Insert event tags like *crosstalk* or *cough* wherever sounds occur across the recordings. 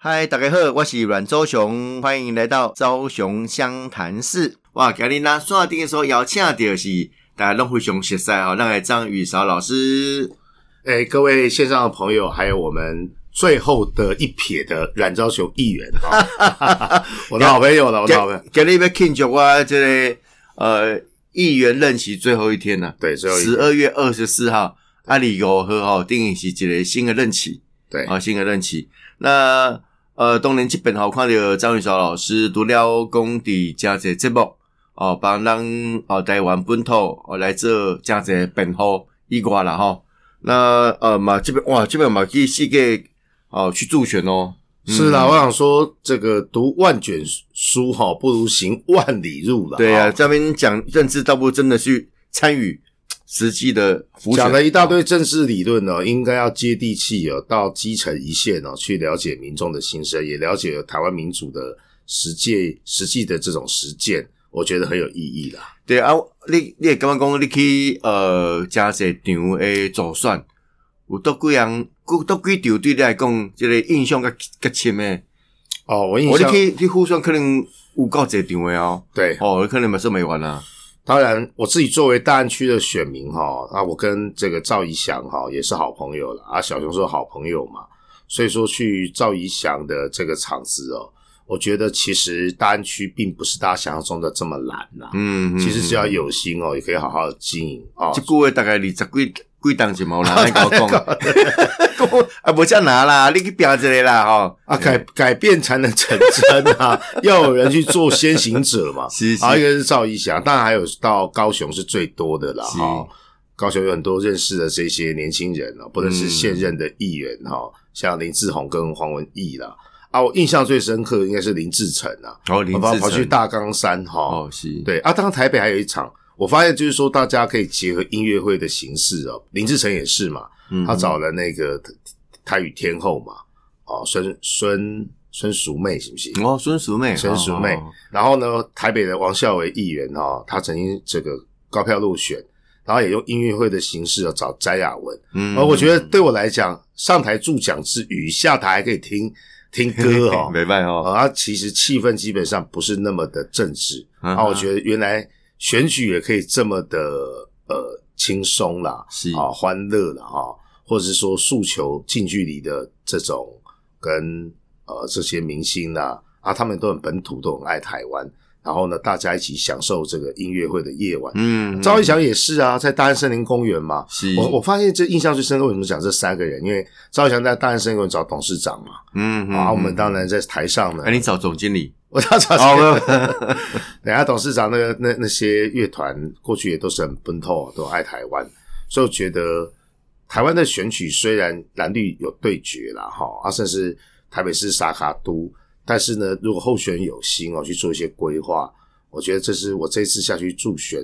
嗨，大家好，我是阮周雄，欢迎来到周雄湘潭市。哇，今日呢，刷顶的时候邀请到是大家拢非常熟悉哦，那个张雨韶老师。哎，各位线上的朋友，还有我们最后的一撇的阮昭雄议员哈，*laughs* 我的好朋友了，我的好朋友。今日要庆祝我这个呃议员任期最后一天了，对，最后十二月二十四号，阿里有和哦，定义是一个新的任期，对啊，新的任期。那呃，当年基本好看到张玉韶老师读了工地加这节目哦，帮咱哦台湾本土哦来做加这本土以外了哈。那呃嘛这边哇这边嘛去世界哦去助选哦。是啦，我想说这个读万卷书哈，不如行万里路了。对啊，这边讲认知，倒不如真的去参与。实际的讲了一大堆政治理论呢，应该要接地气哦，到基层一线哦，去了解民众的心声，也了解台湾民主的实际实际的这种实践，我觉得很有意义啦。对啊，你你也刚刚讲，你去呃加些场诶做算，有多几样，多几场对你来讲，这个印象较较深诶。哦，我印象，你去去互选可能有够侪场诶哦。对，哦，可能嘛是没完啦。当然，我自己作为大安区的选民哈，那，我跟这个赵怡翔哈也是好朋友了啊，小熊是好朋友嘛，所以说去赵怡翔的这个场子哦，我觉得其实大安区并不是大家想象中的这么难呐，嗯，其实只要有心哦，也可以好好的经营啊。这个月大概二十几。贵档节目啦，*laughs* 你搞 *laughs* 讲，啊，不叫拿啦，你去表一个啦，吼，啊，改改变才能成真啊，*laughs* 要有人去做先行者嘛。啊，一个是赵一翔，当然还有到高雄是最多的啦，哈。高雄有很多认识的这些年轻人啊，不论是现任的议员哈，像林志宏跟黄文义啦，啊，我印象最深刻应该是林志成啊，哦，林志成。跑去大冈山哈，哦，是，对啊，当台北还有一场。我发现就是说，大家可以结合音乐会的形式哦。林志成也是嘛，他找了那个台语天后嘛，哦，孙孙孙淑妹是不是？哦，孙淑妹，孙淑妹。然后呢，台北的王孝伟议员哦，他曾经这个高票入选，然后也用音乐会的形式哦找翟雅文。嗯，而我觉得对我来讲，上台助讲之余，下台还可以听听歌哦，*laughs* 没办法哦。啊，其实气氛基本上不是那么的正式。啊，我觉得原来。选举也可以这么的呃轻松啦，是。啊欢乐了哈，或者是说诉求近距离的这种跟呃这些明星啦啊，他们都很本土，都很爱台湾，然后呢大家一起享受这个音乐会的夜晚。嗯，赵一翔也是啊，在大安森林公园嘛。是，我我发现这印象最深刻，为什么讲这三个人？因为赵一翔在大安森林公园找董事长嘛。嗯，啊，我们当然在台上呢。哎，你找总经理。*laughs* 我要找谁？*laughs* 等下董事长那个那那些乐团过去也都是很奔透，都爱台湾，所以我觉得台湾的选举虽然蓝绿有对决了哈，啊，甚至台北市沙卡都，但是呢，如果候选人有心哦去做一些规划，我觉得这是我这次下去助选。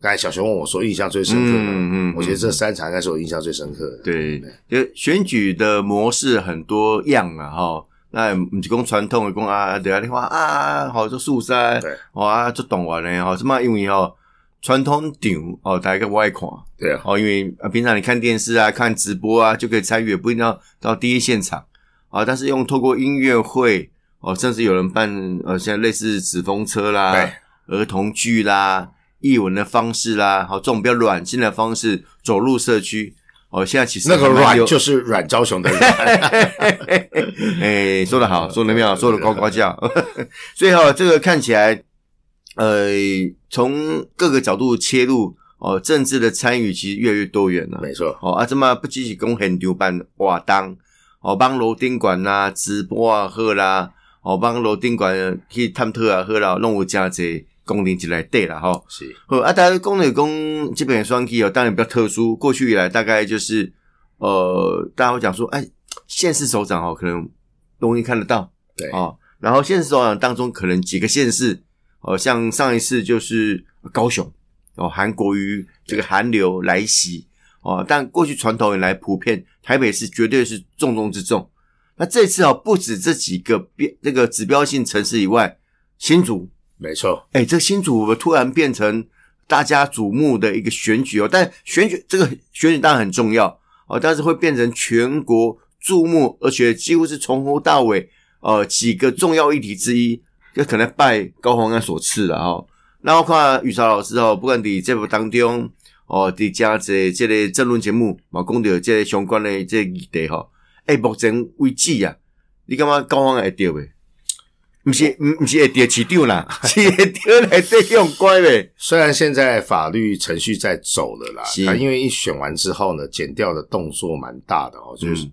刚才小熊问我说印象最深刻的，嗯嗯，我觉得这三场应该是我印象最深刻的。对，就选举的模式很多样啊，哈。那唔是讲传统的讲啊，对啊，你话啊，好做素山，哇，做动画的吼，什么因为吼传统场哦，大家不爱看，对啊，哦，因为啊，平常你看电视啊，看直播啊，就可以参与，不一定要到第一现场啊。但是用透过音乐会哦，甚至有人办呃，像类似纸风车啦、儿童剧啦、译文的方式啦，好这种比较软性的方式走入社区。哦，现在其实那个软就是软招雄的软，*laughs* 哎，说的好，说的妙，说的呱呱叫。*laughs* 所以哈，这个看起来，呃，从各个角度切入，哦，政治的参与其实越来越多元了。没错，哦啊，这么不积极公很丢办哇当，哦，帮楼顶馆呐直播啊喝啦，哦，帮楼顶管去探讨啊喝啦，弄有加济。功能起来对了哈，是好啊。大家功能工基本双 key 哦，当然比较特殊。过去以来，大概就是呃，大家会讲说，哎，县市首长哦，可能容易看得到，对啊。然后县市首长当中，可能几个县市哦，像上一次就是高雄哦，韩国瑜这个韩流来袭哦。但过去传统以来，普遍台北市绝对是重中之重。那这次哦，不止这几个标那个指标性城市以外，新竹。没错，哎，这新竹突然变成大家瞩目的一个选举哦，但选举这个选举当然很重要哦，但是会变成全国注目，而且几乎是从头到尾呃几个重要议题之一，就可能拜高鸿安所赐了哈。那我看宇超老师哦，不管伫节目当中哦，伫加这这类争论节目嘛，讲到这个相关的这个议题哈，诶，目前为止啊，你感觉高鸿安会对未？毋是毋毋是会对市场啦，*laughs* 是会对来对用乖呗。虽然现在法律程序在走了啦，是他因为一选完之后呢，减掉的动作蛮大的哦，就是、嗯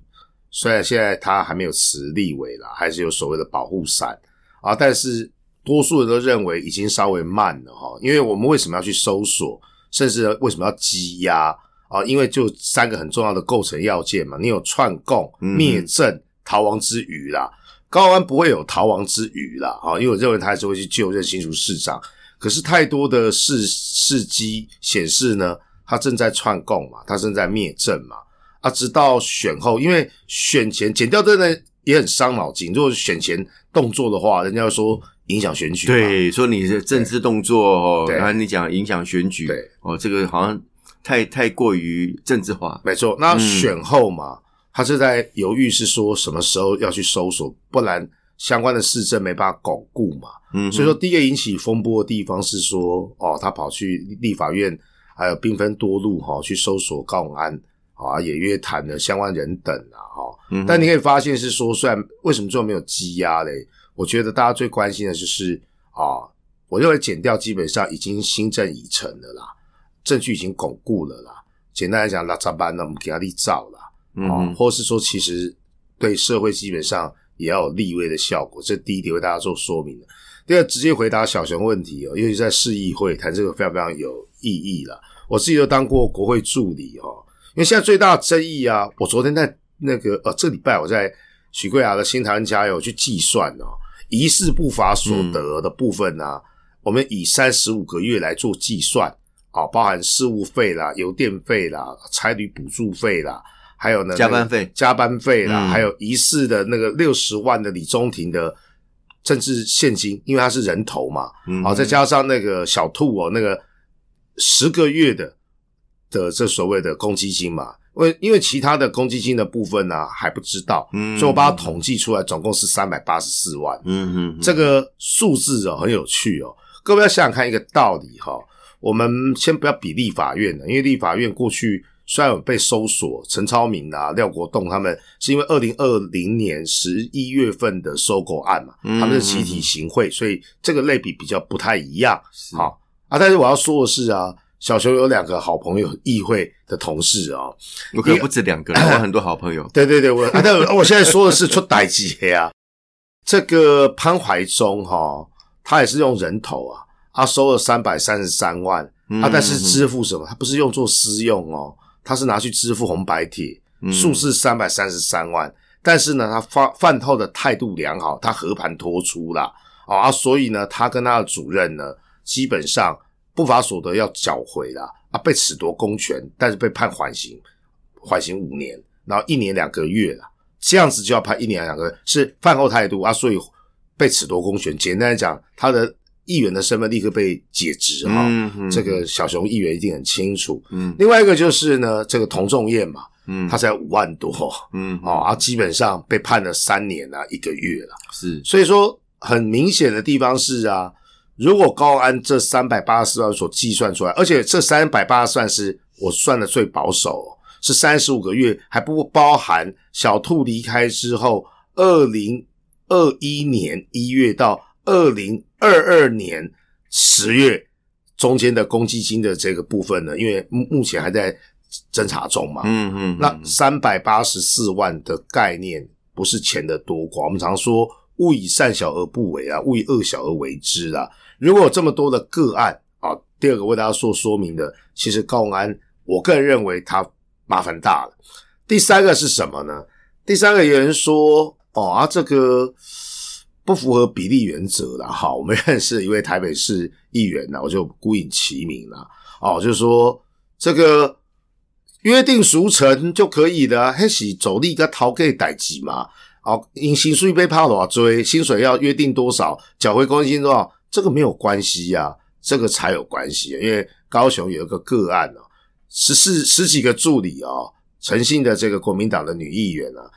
虽然现在他还没有辞立委啦，还是有所谓的保护伞啊，但是多数人都认为已经稍微慢了哈，因为我们为什么要去搜索，甚至为什么要羁押啊？因为就三个很重要的构成要件嘛，你有串供、嗯灭证、逃亡之余啦。高安不会有逃亡之余啦，啊，因为我认为他还是会去就任新竹市长。可是太多的事事迹显示呢，他正在串供嘛，他正在灭证嘛，啊，直到选后，因为选前剪掉真的也很伤脑筋。如果选前动作的话，人家说影响选举嘛，对，说你的政治动作然后你讲影响选举，对哦，这个好像太太过于政治化。没错。那嗯选后嘛，他是在犹豫是说什么时候要去搜索，不然相关的市政没办法巩固嘛。嗯，所以说，第一个引起风波的地方是说，哦，他跑去立法院，还有兵分多路哈、去搜索高永安啊，也约谈了相关人等啊，哈、嗯但你可以发现是说，虽然为什么最后没有积压嘞？我觉得大家最关心的就是啊，我认为减掉基本上已经新政已成了啦，证据已经巩固了啦。简单来讲，拉扎班呢，我们给他立照啦，哦嗯哼，或是说其实对社会基本上也要有立威的效果，这第一点为大家做说明的。第二，直接回答小熊问题哦，尤其在市议会谈这个非常非常有意义了。我自己都当过国会助理哦，因为现在最大的争议啊，我昨天在那个呃这礼拜我在许贵雅的新台湾加油去计算哦，疑似不法所得的部分啊，我们以三十五个月来做计算。啊，包含事务费啦、邮电费啦、差旅补助费啦，还有呢加班费加班费啦，嗯还有疑似的那个六十万的李中庭的政治现金，因为他是人头嘛，嗯好、再加上那个小兔哦，那个十个月的的这所谓的公积金嘛，因为因为其他的公积金的部分呢、还不知道，嗯所以我把它统计出来，总共是三百八十四万。嗯嗯，这个数字哦很有趣哦，各位要想想看一个道理哈、我们先不要比立法院了，因为立法院过去虽然有被搜索，陈超明啊、廖国栋他们是因为二零二零年十一月份的收购案嘛，嗯他们是集体行贿，所以这个类比比较不太一样。是好啊，但是我要说的是啊，小熊有两个好朋友，议会的同事啊、我可能不止两个，我有很多好朋友。*laughs* 对对对，我啊，但我现在说的是出歹机啊。这个潘怀忠哈、他也是用人头啊，他收了三百三十三万、嗯啊，但是支付什么？他不是用作私用哦，他是拿去支付红白帖，嗯数是三百三十三万。但是呢，他饭饭后的态度良好，他和盘托出啦，哦啊，所以呢，他跟他的主任呢，基本上不法所得要缴回啦，啊，被褫夺公权，但是被判缓刑，缓刑五年，然后一年两个月啦，这样子就要判一年两个月，是饭后态度啊，所以被褫夺公权。简单来讲，他的议员的身份立刻被解职哈、这个小熊议员一定很清楚。嗯。另外一个就是呢，这个童仲彦嘛，嗯，他才五万多嗯。哦，啊，基本上被判了三年啊，一个月了。是。所以说，很明显的地方是啊，如果高安这三百八十四万所计算出来，而且这三百八十四万是我算的最保守哦，是三十五个月，还不包含小兔离开之后，二零二一年一月到二零二二年十月中间的公积金的这个部分呢，因为目目前还在侦查中嘛，嗯嗯，那三百八十四万的概念不是钱的多寡，我们常说勿以善小而不为啊，勿以恶小而为之啊。如果有这么多的个案啊，第二个为大家做说明的，其实高虹安，我个人认为他麻烦大了。第三个是什么呢？第三个有人说哦啊，这个不符合比例原则啦。好，我们认识一位台北市议员呢，我就孤影其名了。哦，就是说这个约定俗成就可以的、啊，迄是走力跟逃给代志嘛。哦，因薪水被怕了追，薪水要约定多少，缴回公积金多少，这个没有关系呀、这个才有关系、因为高雄有一个个案哦，十四十几个助理哦，诚信的这个国民党的女议员啊，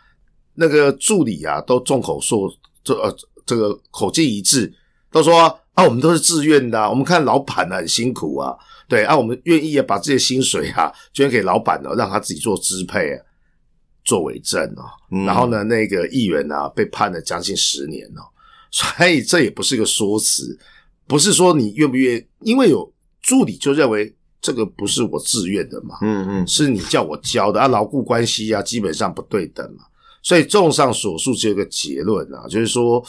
那个助理啊都众口铄这呃这个口径一致，都说啊，我们都是自愿的、啊，我们看老板啊很辛苦啊，对啊，我们愿意啊把这些薪水啊捐给老板呢、让他自己做支配、啊，作为证哦。嗯然后呢，那个议员啊被判了将近十年哦，所以这也不是个说辞，不是说你愿不愿意，因为有助理就认为这个不是我自愿的嘛，嗯嗯是你叫我交的啊，牢固关系啊，基本上不对等嘛。所以综上所述，只有一个结论啊，就是说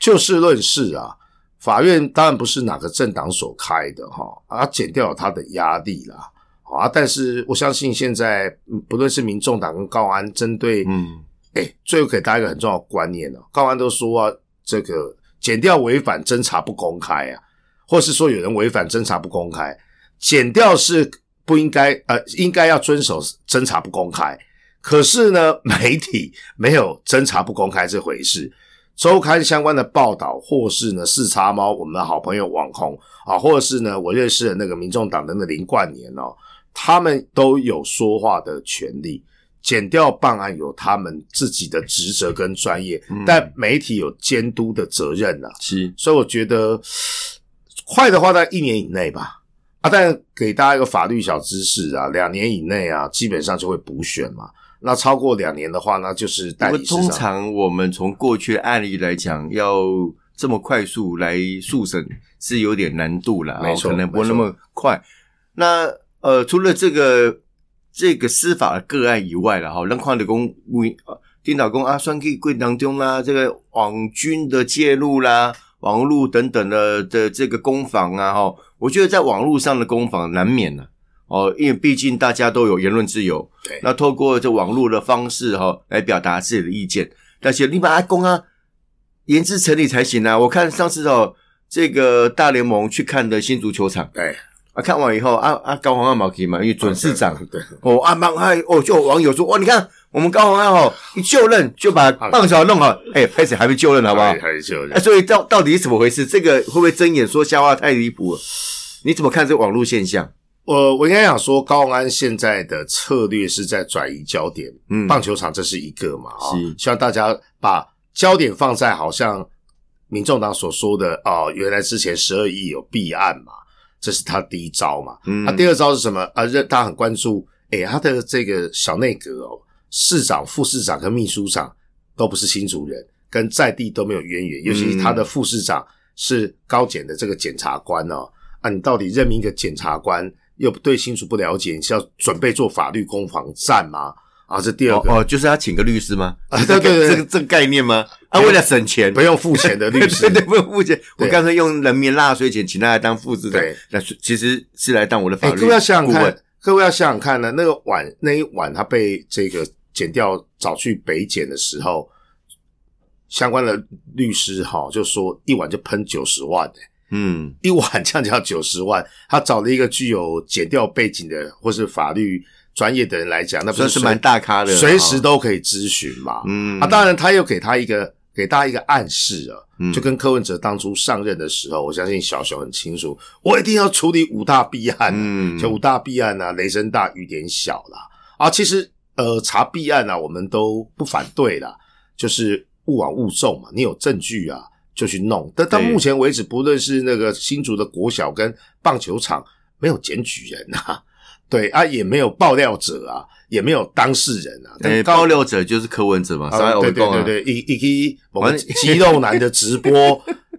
就事论事啊，法院当然不是哪个政党所开的哈，啊，减掉了他的压力啦。啊，但是我相信现在嗯不论是民众党跟高安针对嗯哎，最后给大家一个很重要的观念哦，高安都说啊，这个减掉违反侦查不公开啊，或是说有人违反侦查不公开，减掉是不应该呃，应该要遵守侦查不公开。可是呢，媒体没有侦查不公开这回事。周刊相关的报道，或是呢四叉猫我们的好朋友网红啊，或者是呢我认识的那个民众党的那林冠年哦，他们都有说话的权利。减掉办案有他们自己的职责跟专业，嗯但媒体有监督的责任呐、是所以我觉得快的话在一年以内吧。啊，但给大家一个法律小知识啊，两年以内啊，基本上就会补选嘛。那超过两年的话，那就是不过代理市场。通常我们从过去的案例来讲，要这么快速来速审是有点难度了，没错能不会那么快。那呃，除了这个这个司法的个案以外了哈，让矿的公为呃颠倒公啊，算可以柜当中啦，这个网军的介入啦，网络等等的的这个攻防啊，哈，我觉得在网络上的攻防难免了。哦，因为毕竟大家都有言论自由，对那透过这网络的方式哈、来表达自己的意见，但是你把阿公啊，言之成理才行啊。我看上次哦，这个大联盟去看的新足球场对啊，看完以后啊啊，高鸿安毛可以嘛，因为准市长对哦啊棒嗨哦，就有网友说哇，你看我们高鸿安哦一就任就把棒球弄好，哎，开始还没就任好不好？还没就哎，所以到到底是怎么回事？这个会不会睁眼说瞎话太离谱了？你怎么看这个网络现象？我我应该想说，高鸿安现在的策略是在转移焦点，嗯棒球场这是一个嘛，啊、是希望大家把焦点放在好像民众党所说的哦，原来之前十二亿有弊案嘛，这是他第一招嘛。嗯他、第二招是什么？啊，认大家很关注，诶，他的这个小内阁哦，市长、副市长跟秘书长都不是新竹人，跟在地都没有渊源，尤其是他的副市长是高检的这个检察官哦，啊，你到底任命一个检察官？又对新竹不了解，你是要准备做法律攻防战吗？啊，这第二个、哦哦，就是要请个律师吗？啊对对对这个这个概念吗？啊，为了省钱，不用付钱的律师，对 *laughs* 对，不用付钱，我对干脆用人民纳税钱请他来当副市长。对，那其实是来当我的法哎，律各位要想想顾问。看，各位要想想看呢，那个晚那一晚他被这个剪掉找去北检的时候，相关的律师哈就说一晚就喷九十万、欸，嗯。一晚这样就要九十万，他找了一个具有检调背景的或是法律专业的人来讲，那不是蛮大咖的，随时哦都可以咨询嘛。嗯。啊，当然他又给他一个给大家一个暗示啊，嗯。就跟柯文哲当初上任的时候，我相信小熊很清楚，我一定要处理五大弊案、啊，嗯。就五大弊案啊，雷声大雨点小啦。啊，其实呃查弊案啊，我们都不反对啦，就是勿往勿纵嘛，你有证据啊就去弄。但到目前为止，不论是那个新竹的国小跟棒球场，没有检举人啊。*laughs* 对啊，也没有爆料者啊，也没有当事人啊。哎，但爆料者就是柯文哲嘛，对对对对，一一个我们肌肉男的直播，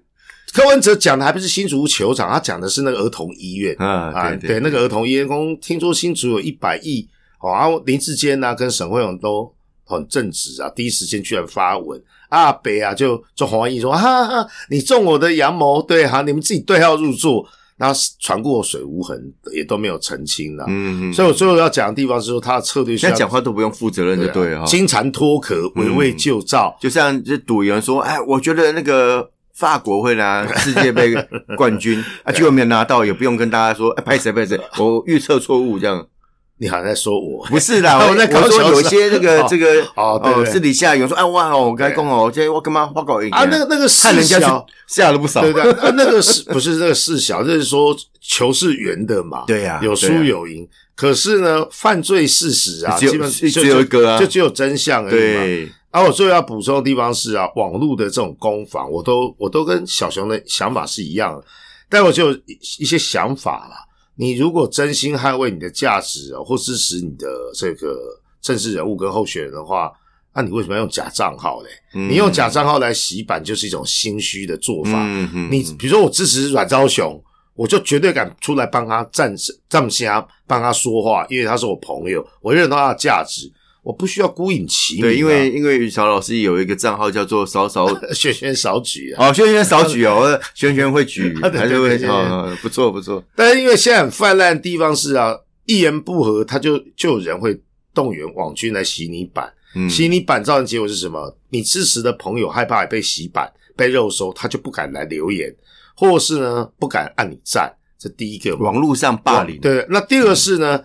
*laughs* 柯文哲讲的还不是新竹球场，他讲的是那个儿童医院啊，对对，那个儿童医院公听说新竹有一百亿，哦，然后林志坚啊跟沈惠勇都很正直啊，第一时间居然发文，阿北啊就就黄义说，哈哈哈，你中我的阳谋，对哈、你们自己对号入座，然后船过水无痕，也都没有澄清了。嗯嗯，所以我最后要讲的地方是说，他的策略现在讲话都不用负责任就对了哈。金蝉脱壳，围魏救赵。就像这赌有人说，哎，我觉得那个法国会拿 *laughs* 世界杯冠军啊，结果没有拿到，也不用跟大家说，哎，拍谁拍谁，我预测错误这样。你好像在说我，不是啦，我 *laughs* 我在搞我说笑有一些那个哦这个哦对对私底下有人说，哎哇哦，我该讲哦，这我干嘛花搞一啊，那个那个看人家事小是，下了不少，对对，啊那个是 *laughs* 不是那个事小？就是说球是圆的嘛，对呀有输有赢。可是呢，犯罪事实啊，基本只就只有一个啊。就只有真相而已嘛。对，啊，我最后要补充的地方是啊，网络的这种攻防，我都我都跟小熊的想法是一样的，但我就有一一些想法啦。你如果真心捍卫你的价值啊，或支持你的这个政治人物跟候选人的话，那你为什么要用假账号嘞？嗯你用假账号来洗版，就是一种心虚的做法。嗯嗯你比如说，我支持阮昭雄，我就绝对敢出来帮他站站下，帮他说话，因为他是我朋友，我认同他的价值，我不需要孤影其名、啊。对，因为因为于潮老师有一个账号叫做少少 *laughs* 轩轩少举啊，哦，轩轩少举哦，轩轩会举，*laughs* 对对还是会哦，不错不错，但是因为现在很泛滥的地方是啊，一言不合他就就有人会动员网军来洗你版，嗯，洗你版造成结果是什么？你支持的朋友害怕被洗版、被肉收，他就不敢来留言，或是呢不敢按你赞，这第一个嘛。网络上霸凌，对，那第二个是呢，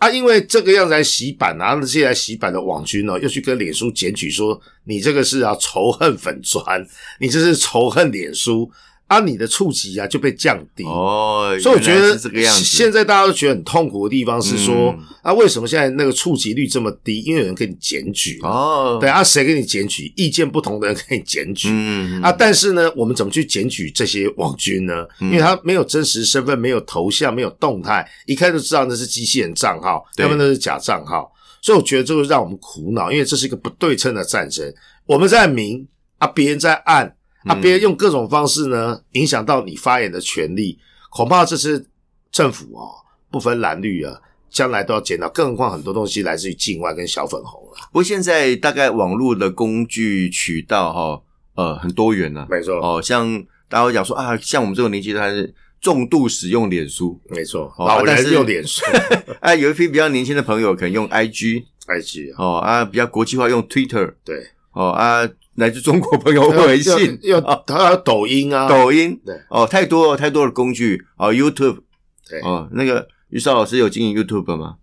啊，因为这个样子来洗版啊，那些来洗版的网军呢，又去跟脸书检举说，你这个是啊仇恨粉砖，你这是仇恨脸书，啊，你的触及啊就被降低。哦，所以我觉得是这个样子，现在大家都觉得很痛苦的地方是说，嗯啊，为什么现在那个触及率这么低？因为有人给你检举，哦，对啊，谁给你检举？意见不同的人给你检举，嗯啊，但是呢，我们怎么去检举这些网军呢？嗯因为他没有真实身份，没有头像，没有动态，一看就知道那是机器人账号，对要不那是假账号。所以我觉得这个让我们苦恼，因为这是一个不对称的战争。我们在明啊，别人在暗啊，嗯别人用各种方式呢影响到你发言的权利，恐怕这是政府哦不分蓝绿啊，将来都要检讨。更何况很多东西来自于境外跟小粉红了。不过现在大概网络的工具渠道哈，呃，很多元呢、没错，哦，像大家会讲说啊，像我们这种年纪，他是重度使用脸书，没错，哦老人用脸书、*laughs* 啊，有一批比较年轻的朋友可能用 IG IG 啊，哦啊，比较国际化用 Twitter 对。哦啊，来自中国朋友 *laughs* 微信、要哦还有抖音啊，抖音对哦，太多了太多的工具哦，YouTube 对，哦，那个于少老师有经营 YouTube 吗？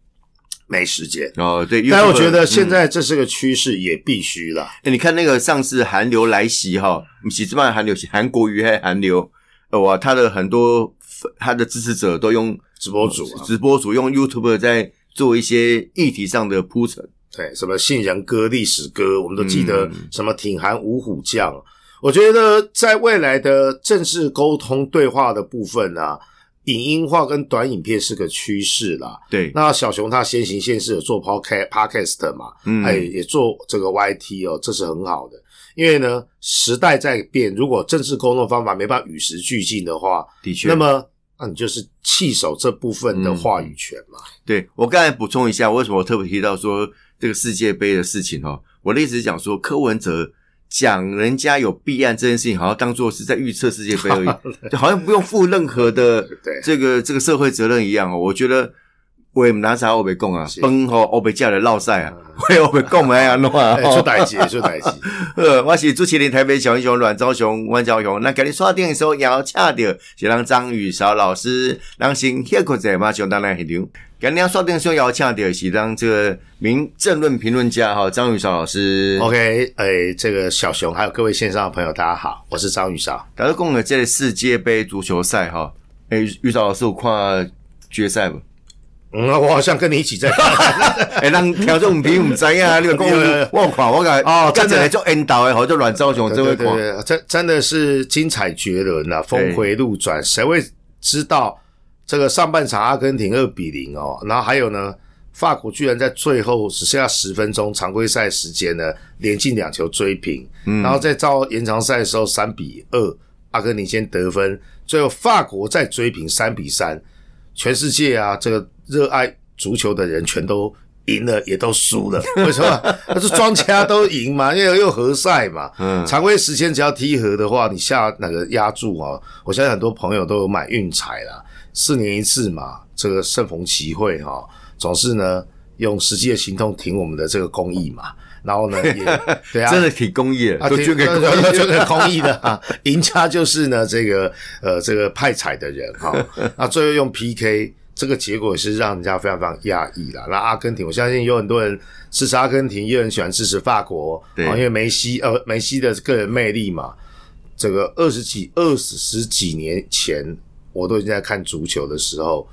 没时间。哦，对，但我觉得现嗯在这是个趋势，也必须啦。欸、你看那个上次韩流来袭哈，不是这帮韩流，是韩国瑜还是韩流？呃，哇，他的很多他的支持者都用直播主啊，直播主用 YouTube 在做一些议题上的铺陈。对，什么杏仁歌、历史歌，我们都记得嗯什么挺韩五虎将。我觉得在未来的政治沟通对话的部分啊，影音化跟短影片是个趋势啦。对，那小熊他先行先试有做 podcast podcast 嘛，嗯哎，也做这个 YT 哦，这是很好的。因为呢，时代在变，如果政治沟通方法没办法与时俱进的话，的确。那么那你就是弃守这部分的话语权嘛。对我刚才补充一下，为什么我特别提到说这个世界杯的事情哦？我的意思是讲说，柯文哲讲人家有弊案这件事情，好像当做是在预测世界杯而已，就好像不用负任何的 *laughs* 对这个这个社会责任一样哦。我觉得。我也拿啥欧北讲啊是？崩吼欧北架的落赛啊！为欧北讲没安怎啊？哎，出代志，出代志。呃，我是主持人台北小英雄阮昭雄、阮昭雄。那给你刷电的时候，也要恰到就让张宇韶老师，让先歇口者嘛，熊当然现场。今日刷电的时候，也要请到是让这个名政论评论家哈张宇韶老师。OK，哎，这个小熊还有各位线上的朋友，大家好，我是张宇韶。大家讲的这个世界杯足球赛哈，诶、宇韶老师有看决赛不？嗯，我好像跟你一起在看。诶、*laughs* 让听众朋友唔知啊，*laughs* 你讲有有有我有看我个哦真的来做引导的，好做阮昭雄这位看。真真的是精彩绝伦啊，峰回路转，谁会知道这个上半场阿根廷二比零哦，然后还有呢，法国居然在最后只剩下十分钟常规赛时间呢，连进两球追平，嗯然后在照延长赛的时候三比二，阿根廷先得分，最后法国再追平三比三，全世界啊，这个热爱足球的人全都。赢了也都输了，*laughs* 为什么？那是庄家都赢嘛，因为又合赛嘛。嗯常规时间只要踢和的话，你下那个压注哦，我相信很多朋友都有买运彩啦，四年一次嘛，这个盛逢其会哈、总是呢用实际的行动挺我们的这个公益嘛，然后呢也 *laughs* 对啊，真的挺公益的，啊，都捐给公益。捐给公益的啊，赢家就是呢这个呃这个派彩的人哈，*laughs* 那最后用 PK。这个结果也是让人家非常非常讶异啦。那阿根廷，我相信有很多人支持阿根廷，也有人喜欢支持法国，对啊因为梅西呃梅西的个人魅力嘛。这个二十几二十十几年前，我都已经在看足球的时候，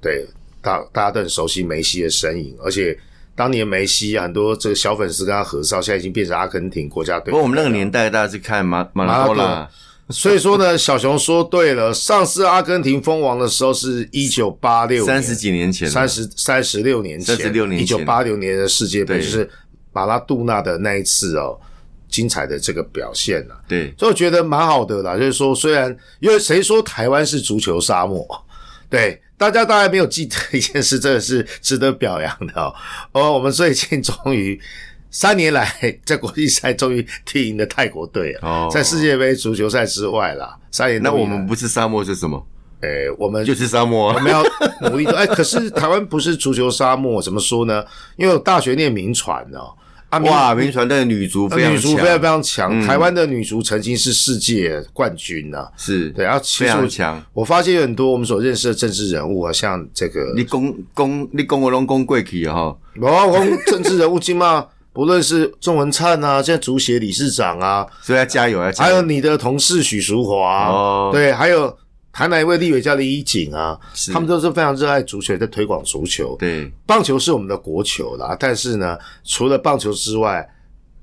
对大大家都很熟悉梅西的身影，而且当年梅西啊很多这个小粉丝跟他合照，现在已经变成阿根廷国家队。不过我们那个年代，大家是看马马拉多纳，所以说呢，小熊说对了，上次阿根廷封王的时候是一九八六三十几年前，三十三十六年前，十六年前。一九八六年的世界杯就是马拉杜纳的那一次哦，精彩的这个表现啊。对，所以我觉得蛮好的啦，就是说，虽然因为谁说台湾是足球沙漠，*laughs* 对大家大概没有记得一件事，真的是值得表扬的哦。哦，我们最近终于三年来在国际赛终于踢赢了泰国队啊，哦在世界杯足球赛之外啦，三年那我们不是沙漠是什么？诶、我们就是沙漠啊。我们要努力的。哎，可是台湾不是足球沙漠，怎么说呢？因为我大学念名传哦，哇，民传的女足非常女足非常非强，常强，台湾的女足曾经是世界冠军呐、是对，然后其非常强。我发现有很多我们所认识的政治人物啊，像这个，你公公你公我拢公贵去哈，我讲政治人物金嘛，*laughs* 不论是钟文灿啊，现在足协理事长啊，所以要加油，要加油。还有你的同事许淑华，哦。对，还有台南一位立委叫李怡景啊，是他们都是非常热爱足球，在推广足球。对，棒球是我们的国球啦，但是呢，除了棒球之外，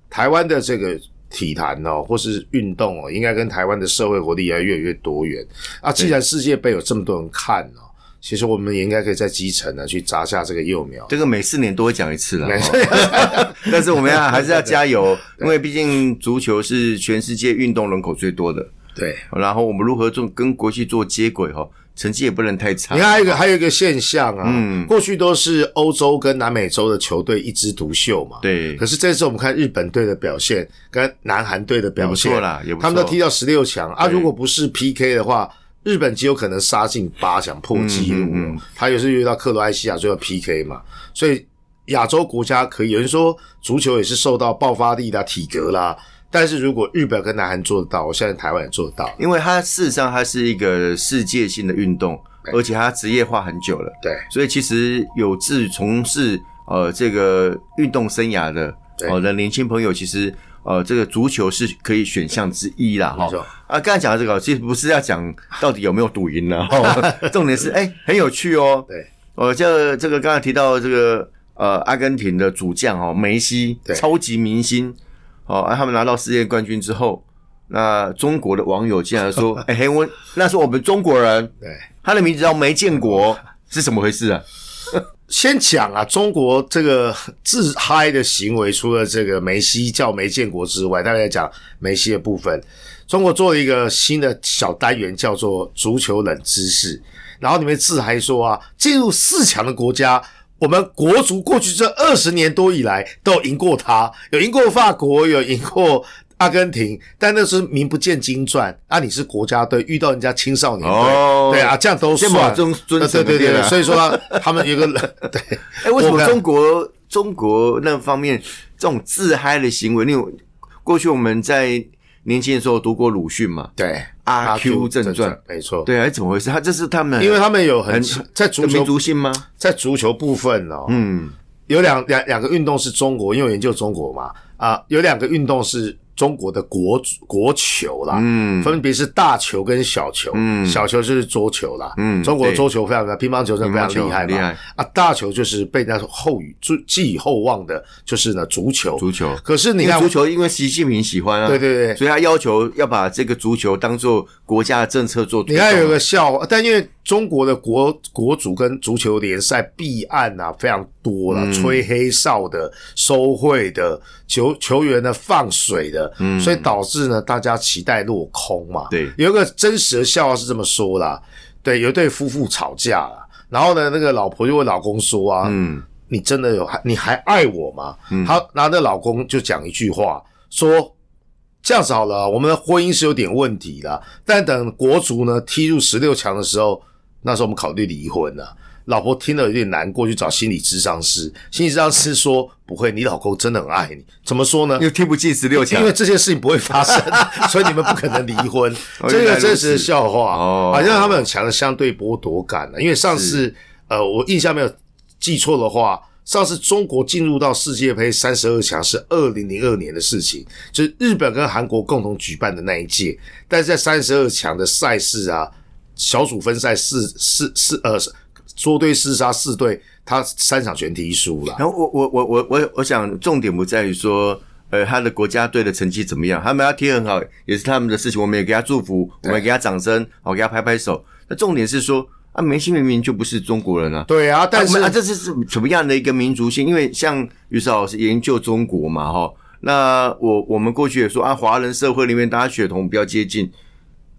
台湾的这个体坛哦，或是运动哦，应该跟台湾的社会活力要越来越多元啊。既然世界杯有这么多人看哦，其实我们也应该可以在基层呢去扎下这个幼苗。这个每四年都会讲一次了没，哈 *laughs* 但是我们要还是要加油，*laughs* 因为毕竟足球是全世界运动人口最多的。对，然后我们如何做跟国际做接轨哈，成绩也不能太差。你看还有一个还有一个现象啊，嗯过去都是欧洲跟南美洲的球队一枝独秀嘛，。对可，是这次我们看日本队的表现跟南韩队的表现他们都踢到十六强啊。如果不是 PK 的话，日本极有可能杀进八强破纪录、哦。嗯嗯嗯他也是遇到克罗埃西亚最后 PK 嘛，所以亚洲国家可以有人说足球也是受到爆发力啦、体格啦。但是如果日本跟南韩做得到，我相信台湾也做得到。因为它事实上它是一个世界性的运动，而且它职业化很久了，对，所以其实有志从事呃这个运动生涯的对。呃的年轻朋友，其实呃这个足球是可以选项之一啦，哈。啊，刚才讲的这个其实不是要讲到底有没有赌赢呢，哦 *laughs* 重点是哎、很有趣哦。对，呃，这这个刚才提到这个呃阿根廷的主将哦梅西对，超级明星哦，啊他们拿到世界冠军之后，那中国的网友竟然说，*laughs* 哎、嘿我那是我们中国人，对。他的名字叫梅建国，是怎么回事啊？*laughs* 先讲啊，中国这个自嗨的行为，除了这个梅西叫梅建国之外，大概讲梅西的部分，中国做了一个新的小单元，叫做足球冷知识。然后里面自嗨说啊，进入四强的国家，我们国足过去这二十年多以来都赢过他，有赢过法国，有赢过阿根廷，但那是名不见经传。啊，你是国家队，遇到人家青少年队，哦对啊，这样都算。先把尊尊对对对所以说他他们有一个 *laughs* 对。哎、为什么中国中国那方面这种自嗨的行为？因为过去我们在年轻的时候读过鲁迅嘛，对，阿 Q 正传，没错。，对啊，怎么回事？他这是他们因为他们有很很在足球族性吗？在足球部分哦，嗯，有两两两个运动是中国，因为我研究中国嘛，啊，有两个运动是中国的国国球啦，嗯。分别是大球跟小球，嗯。小球就是桌球啦，嗯中国的桌球非常乒乓球真的非常厉害厉害。啊，大球就是被人家后语寄予厚望的，就是呢足球，足球。可是你看足球，因为习近平喜欢啊，对对对。所以他要求要把这个足球当做国家的政策做。你看有个笑话，但因为中国的国国足跟足球联赛弊案啊非常多了，嗯。吹黑哨的、收贿的、球球员的放水的，嗯所以导致呢大家期待落空嘛。对有一个真实的笑话是这么说啦，对，有一对夫妇吵架了，然后呢那个老婆就问老公说啊，嗯你真的有还你还爱我吗？嗯，好然后那老公就讲一句话说。这样子好了，我们的婚姻是有点问题了，但等国足呢踢入十六强的时候，那时候我们考虑离婚了。老婆听了有点难过，去找心理咨商师。心理咨商师说：“不会，你老公真的很爱你。怎么说呢？又听不进十六强因为，这件事情不会发生，*laughs* 所以你们不可能离婚。哦这个真实的笑话，哦好像他们很强的相对剥夺感了。因为上次呃，我印象没有记错的话，上次中国进入到世界杯三十二强是二零零二年的事情，就是日本跟韩国共同举办的那一届。但是在三十二强的赛事啊，小组分赛四四四呃捉对厮杀四队，他三场全踢输了。然后我我我我我我想重点不在于说，呃，他的国家队的成绩怎么样，他们要踢很好也是他们的事情，我们也给他祝福，我们也给他掌声，好给他拍拍手。那重点是说啊，梅西明明就不是中国人啊。对啊，但是啊，这是是什么样的一个民族性？因为像于少老师研究中国嘛，哈，那我我们过去也说啊，华人社会里面大家血统比较接近，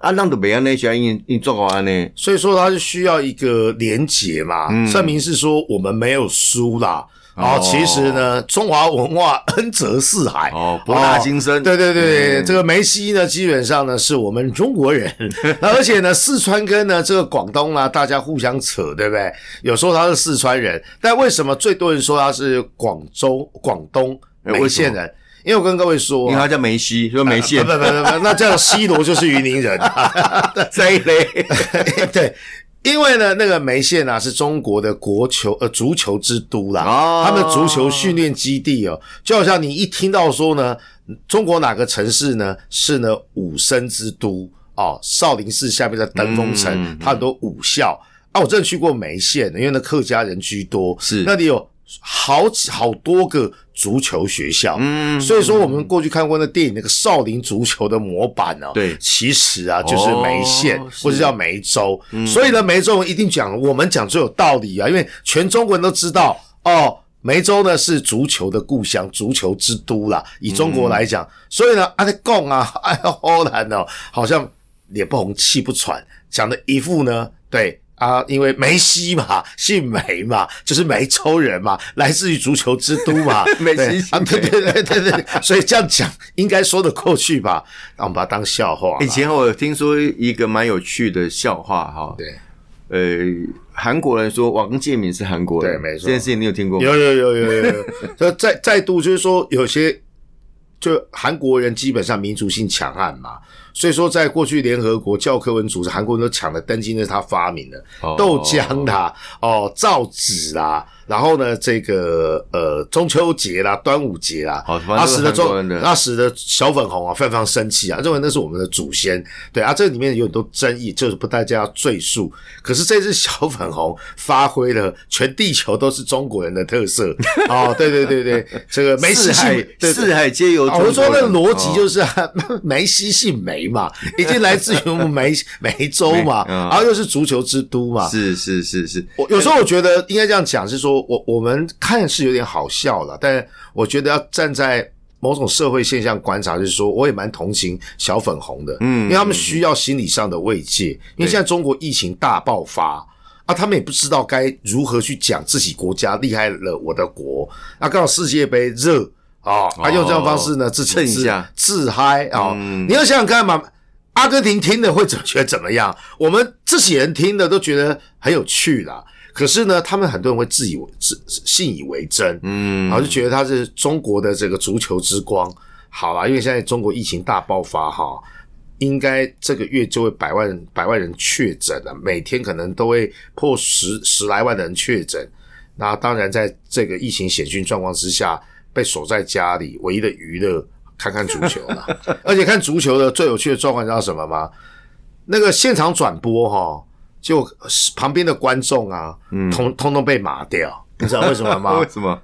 啊，让的北岸那些印印中华呢，所以说他是需要一个连结嘛，证明是说我们没有输啦。哦，其实呢，中华文化恩泽四海，哦，博大精深。对对对，这个梅西呢，基本上呢是我们中国人，*laughs* 而且呢，四川跟呢这个广东啊，大家互相扯，对不对？有时候他是四川人，但为什么最多人说他是广州、广东梅县人？因为我跟各位说，因为他叫梅西，说梅县，不不不不，那这样 C 罗就是云林人，这一类，*laughs* 对。因为呢，那个梅县啊是中国的国球呃足球之都啦，他们足球训练基地哦，就好像你一听到说呢，中国哪个城市呢是呢武生之都哦，少林寺下面的登封城，它很多武校。啊，我真的去过梅县，因为那客家人居多，是。那里有。好几好多个足球学校，嗯，所以说我们过去看过那电影那个少林足球的模板呢，对，其实啊就是梅县或者叫梅州，所以呢梅州人一定讲我们讲最有道理啊，因为全中国人都知道哦，梅州呢是足球的故乡，足球之都啦。以中国来讲，所以呢阿德贡啊，*laughs* 哎呀，好难哦，好像脸不红气不喘，讲的一副呢，对。啊，因为梅西嘛，*laughs* 姓梅嘛，就是梅州人嘛，来自于足球之都嘛，*laughs* 梅西啊，对对对对对，所以这样讲应该说得过去吧？那我们把它当笑话。以前我听说一个蛮有趣的笑话哈，对，呃，韩国人说王建民是韩国人，对，没错，这件事情你有听过吗？有有有有有，所以 *laughs* 再再度就是说，有些就韩国人基本上民族性强悍嘛。所以说，在过去联合国教科文组织，韩国人都抢的登基，那是他发明的豆浆啦，哦，造纸啦。然后呢，这个呃中秋节啦、端午节啦，那时的中那时的小粉红啊非常非常生气啊，认为那是我们的祖先。对啊，这里面有很多争议，就是不大家赘述。可是这只小粉红发挥了全地球都是中国人的特色 *laughs* 哦，对对对对，这个梅西姓四海皆有。我说那个逻辑就是啊梅西姓梅嘛，已经来自于我们梅 *laughs* 梅州嘛，然后又是足球之都嘛，是是是是。我有时候我觉得应该这样讲，是说。我我们看是有点好笑了，但我觉得要站在某种社会现象观察，就是说，我也蛮同情小粉红的，嗯，因为他们需要心理上的慰藉。因为现在中国疫情大爆发啊，他们也不知道该如何去讲自己国家厉害了我的国啊，刚好世界杯热啊，啊，用这种方式呢自蹭一下自嗨啊，你要想想看嘛，阿根廷听的会怎觉得怎么样？我们这些人听的都觉得很有趣啦。可是呢，他们很多人会自以为自信以为真，嗯，然后就觉得他是中国的这个足球之光。好啦，因为现在中国疫情大爆发哈，应该这个月就会百万百万人确诊了，每天可能都会破十十来万的人确诊。那当然，在这个疫情险峻状况之下，被锁在家里，唯一的娱乐看看足球了。*laughs* 而且看足球的最有趣的状况，你知道什么吗？那个现场转播哈。就旁边的观众啊，通通通被麻掉，你知道为什么吗？*laughs* 为什么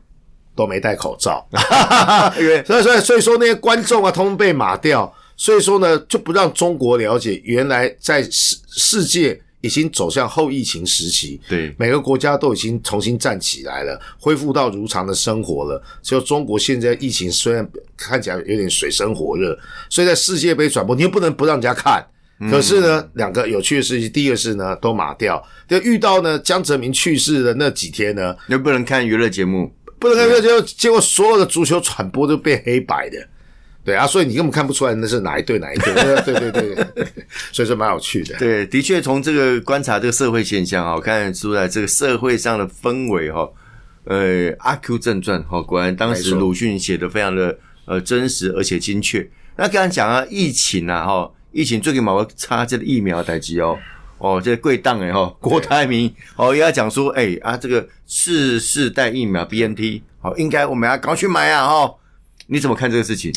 都没戴口罩？*laughs* 所以所以所以说那些观众啊，通通被麻掉。所以说呢，就不让中国了解，原来在世世界已经走向后疫情时期。对，每个国家都已经重新站起来了，恢复到如常的生活了。只有中国现在疫情虽然看起来有点水深火热，所以在世界杯转播，你又不能不让人家看。可是呢，两个有趣的事情，第一个是呢，都马掉。就遇到呢，江泽民去世的那几天呢，又不能看娱乐节目，不能看娱乐节目，结果所有的足球转播都变黑白的，对啊，所以你根本看不出来那是哪一队哪一队。对对对对，所以说蛮有趣的。对，的确从这个观察这个社会现象啊，看出来这个社会上的氛围哈。呃，《阿 Q 正传》哈，果然当时鲁迅写的非常的呃真实而且精确。那刚才讲啊，疫情啊哈。疫情最近嘛，我插这个疫苗代机哦，哦，这贵档哎哈，郭台铭哦也要讲说，哎啊，这个次世代疫苗 B N T 好，应该我们要赶快去买啊哈，你怎么看这个事情？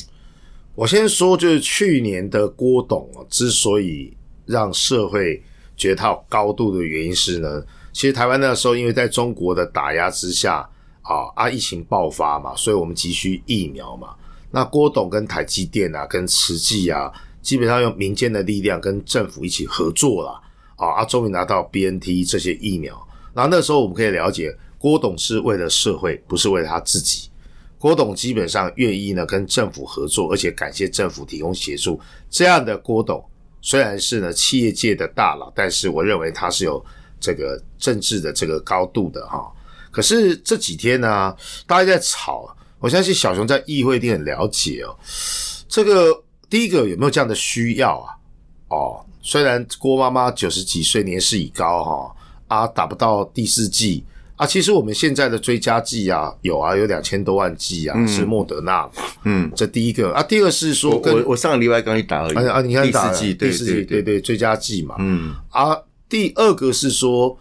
我先说，就是去年的郭董之所以让社会觉得他有高度的原因是呢，其实台湾那个时候因为在中国的打压之下啊啊疫情爆发嘛，所以我们急需疫苗嘛。那郭董跟台积电啊，跟慈济啊，基本上用民间的力量跟政府一起合作了啊，啊，终于拿到 BNT 这些疫苗。然后那时候我们可以了解，郭董是为了社会，不是为了他自己。郭董基本上愿意呢跟政府合作，而且感谢政府提供协助。这样的郭董虽然是呢企业界的大佬，但是我认为他是有这个政治的这个高度的哈。可是这几天呢，大家在吵。我相信小熊在议会一定很了解哦。这个第一个有没有这样的需要啊？哦，虽然郭妈妈九十几岁，年事已高哈，啊，打不到第四季啊。其实我们现在的追加剂啊，有啊，有两千多万剂啊，是莫德纳嘛。嗯，这第一个啊，第二是说，我我上个礼拜刚去打而已啊。你看打第四季，第四季，对对，追加剂嘛。嗯啊，第二个是说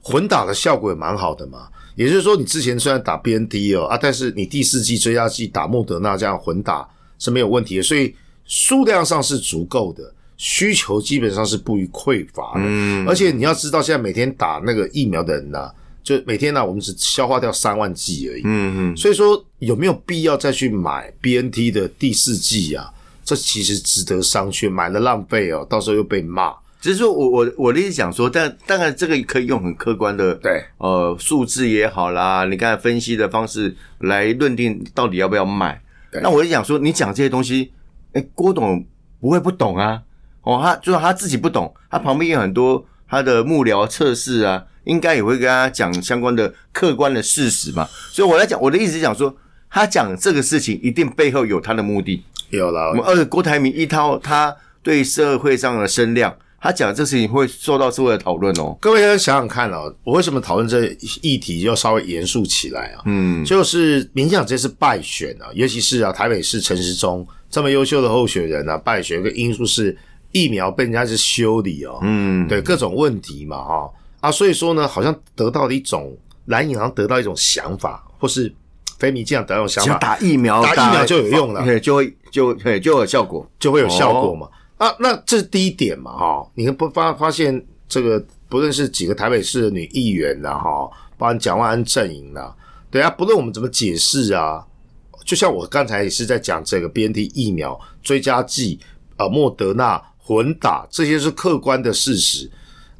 混打的效果也蛮好的嘛。也就是说，你之前虽然打 BNT 哦啊，但是你第四季追加剂打莫德纳这样混打是没有问题的，所以数量上是足够的，需求基本上是不予匮乏的。嗯，而且你要知道，现在每天打那个疫苗的人呢，就每天呢，我们只消化掉三万剂而已。嗯嗯，所以说有没有必要再去买 BNT 的第四季啊？这其实值得商榷，买了浪费哦，到时候又被骂。只是说，我我我的意思讲说，但当然这个可以用很客观的对呃数字也好啦，你刚才分析的方式来论定到底要不要买。那我就讲说，你讲这些东西，哎，郭董不会不懂啊？哦，他就算他自己不懂，他旁边有很多他的幕僚测试啊，应该也会跟他讲相关的客观的事实嘛。所以我来讲，我的意思是讲说，他讲这个事情一定背后有他的目的。有了，我们二郭台铭一套他对社会上的声量。他讲这事情会受到社会的讨论哦。各位想想看哦，我为什么讨论这议题要稍微严肃起来啊？嗯，就是民进党这次败选啊，尤其是啊台北市陈时中这么优秀的候选人啊，败选一个因素是疫苗被人家是修理哦。嗯，对各种问题嘛，哈啊，所以说呢，好像得到了一种蓝营好像得到一种想法，或是 *tsk* 非民进党得到一种想法，打疫苗，打疫苗就有用了，对，就会就对就有效果，就会有效果嘛。啊，那这是第一点嘛，哈，你看不发发现这个不论是几个台北市的女议员呐，哈，包括蒋万安阵营呐，对啊，不论我们怎么解释啊，就像我刚才也是在讲这个 B N T 疫苗追加剂，呃，莫德纳混打，这些是客观的事实。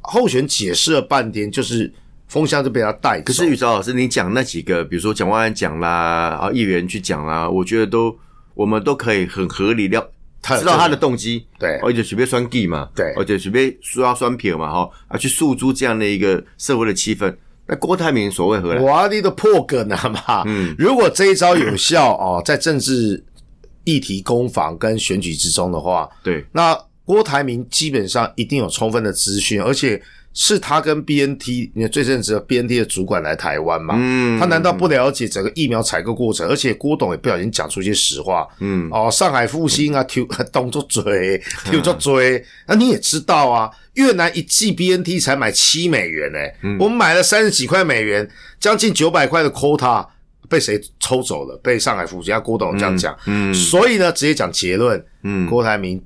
候选解释了半天，就是风向就被他带。可是宇昭老师，你讲那几个，比如说蒋万安讲啦，啊，议员去讲啦，我觉得都我们都可以很合理了。知道他的动机，对，而且随便酸 G 嘛，对，而且随便刷酸撇嘛，哈，啊，去诉诸这样的一个社会的气氛。那郭台铭所谓何来？哇，你的破梗啊嘛，嗯，如果这一招有效哦，在政治议题攻防跟选举之中的话，对，那郭台铭基本上一定有充分的资讯，而且。是他跟 B N T，你最正直的 B N T 的主管来台湾嘛？嗯，他难道不了解整个疫苗采购过程？而且郭董也不小心讲出一些实话。嗯，哦，上海复兴啊，，*laughs* Q 动作追，挑作嘴，那你也知道啊，越南一剂 B N T 才买七美元呢，我们买了三十几块美元，将近九百块的 quota 被谁抽走了？被上海复兴，郭董这样讲。嗯，所以呢，直接讲结论。嗯，郭台铭。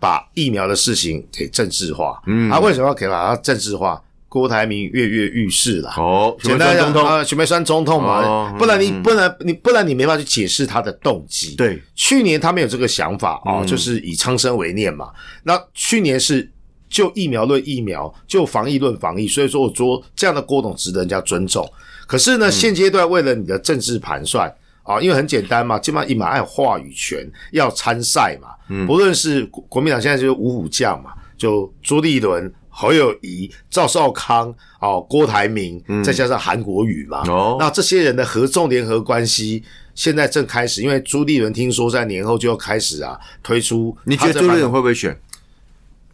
把疫苗的事情给政治化，嗯，他为什么要给把它政治化？郭台铭跃跃欲试了，哦，简单讲啊，全面算中痛嘛，不然你不然你不然你没法去解释他的动机。对，去年他没有这个想法啊，就是以苍生为念嘛。那去年是就疫苗论疫苗，就防疫论防疫，所以说我说这样的郭董值得人家尊重。可是呢，现阶段为了你的政治盘算。啊，因为很简单嘛，基本上一马有话语权，要参赛嘛。嗯，不论是国民党现在就是五虎将嘛，就朱立伦、侯友谊、赵少康、哦郭台铭，再加上韩国瑜嘛。哦，那这些人的合纵联合关系现在正开始，因为朱立伦听说在年后就要开始啊推出。你觉得朱立伦会不会选？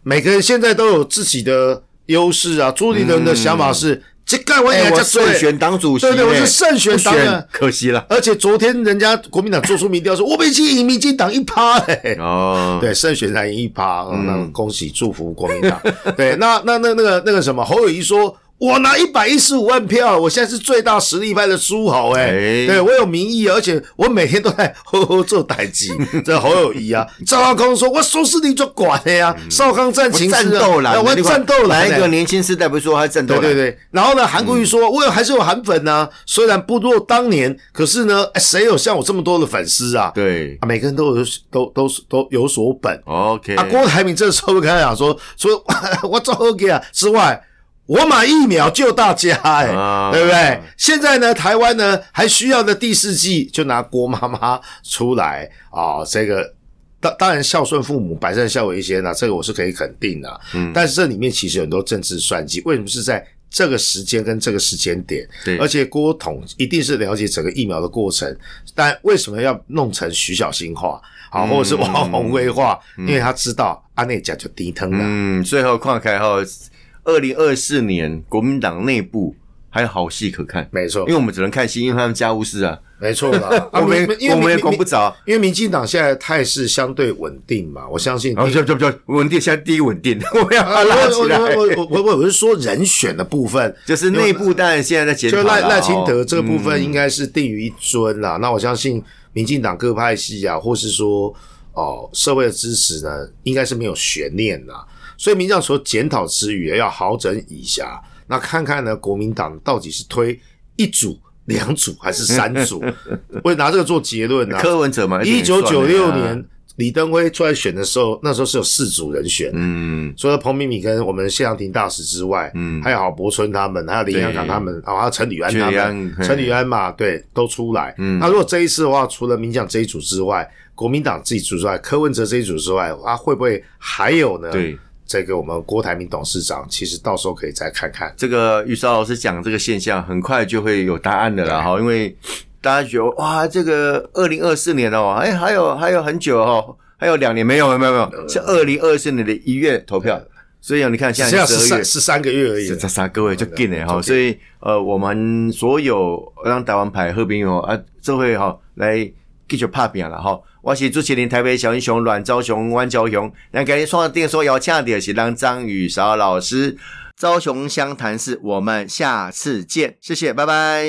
每个人现在都有自己的优势啊。朱立伦的想法是。这盖完也叫胜选党主席，对对，我是胜选党的，可惜了。而且昨天人家国民党做出民调说，我们已经赢民进党一趴嘞。哦，对，胜选才赢一趴，那恭喜祝福国民党。对，那那那那个那个什么侯友谊说，我拿一百一十五万票，我现在是最大实力派的诸侯、欸，哎、哎对我有民意，而且我每天都在呵呵做代级，*laughs* 这好有谊啊！赵少康说：“我收视率就管了呀，少康战情战斗了，我战斗蓝、欸，哪一个年轻世代不是说他战斗蓝？对对对，然后呢，韩国瑜说，我有还是有韩粉呐、虽然不若当年，可是呢，哎谁有像我这么多的粉丝啊？对啊，每个人都有都都都有所本。，OK，啊，郭台铭这时候就跟他讲说说，*laughs* 我做 OK 啊之外，我买疫苗救大家、哎、啊对不对？现在呢，台湾呢还需要的第四季，就拿郭妈妈出来啊、这个。当当然孝顺父母，百善孝为先啊，这个我是可以肯定的、嗯但是这里面其实有很多政治算计，为什么是在这个时间跟这个时间点？对而且郭董一定是了解整个疫苗的过程，但为什么要弄成徐小新化，好，嗯或者是王宏威化？因为他知道阿内甲就低疼了。嗯，最后看开后，二零二四年国民党内部还有好戏可看，没错因为，我们只能看戏，因为他们家务事啊，没错啦。啊 *laughs* 我们因为我们也民管不着。因为民进党现在态势相对稳定嘛，我相信。然后就就就稳定，现在第一稳定，*laughs* 我们要拉起来。我我我我我我是说人选的部分，就是内部当然现在在检讨就啦赖赖清德哦这个部分嗯应该是定于一尊啦。那我相信民进党各派系啊，或是说哦社会的支持呢，应该是没有悬念啦。所以民进党除了检讨之余，也要好整以暇，那看看呢国民党到底是推一组、两组还是三组？*laughs* 我拿这个做结论啊。柯文哲嘛，一九九六年，李登辉出来选的时候，那时候是有四组人选，嗯，除了彭明敏跟我们谢长廷大使之外，嗯。还有郝柏村他们，还有林洋港他们，啊，还有陈履安他们，陈履安嘛，对，都出来。嗯。那如果这一次的话，除了民进党这一组之外，国民党自己组之外，柯文哲这一组之外，啊，会不会还有呢？对，这个我们郭台铭董事长，其实到时候可以再看看。这个玉绍老师讲这个现象，很快就会有答案的啦哈，因为大家觉得哇，这个二零二四年哦，哎，还有还有很久哦，还有两年没有没有没有，是二零二四年的一月投票，所以你看现现在十三。是三个月而已这。这三各位就进了哈，就所以呃，我们所有让台湾牌和平友啊，这会哈来继续拍片了哈。我是主持人台北小英雄阮昭雄、阮昭雄，那今日创电说要请的是让张宇韶老师，昭雄湘潭市，我们下次见，谢谢，拜拜。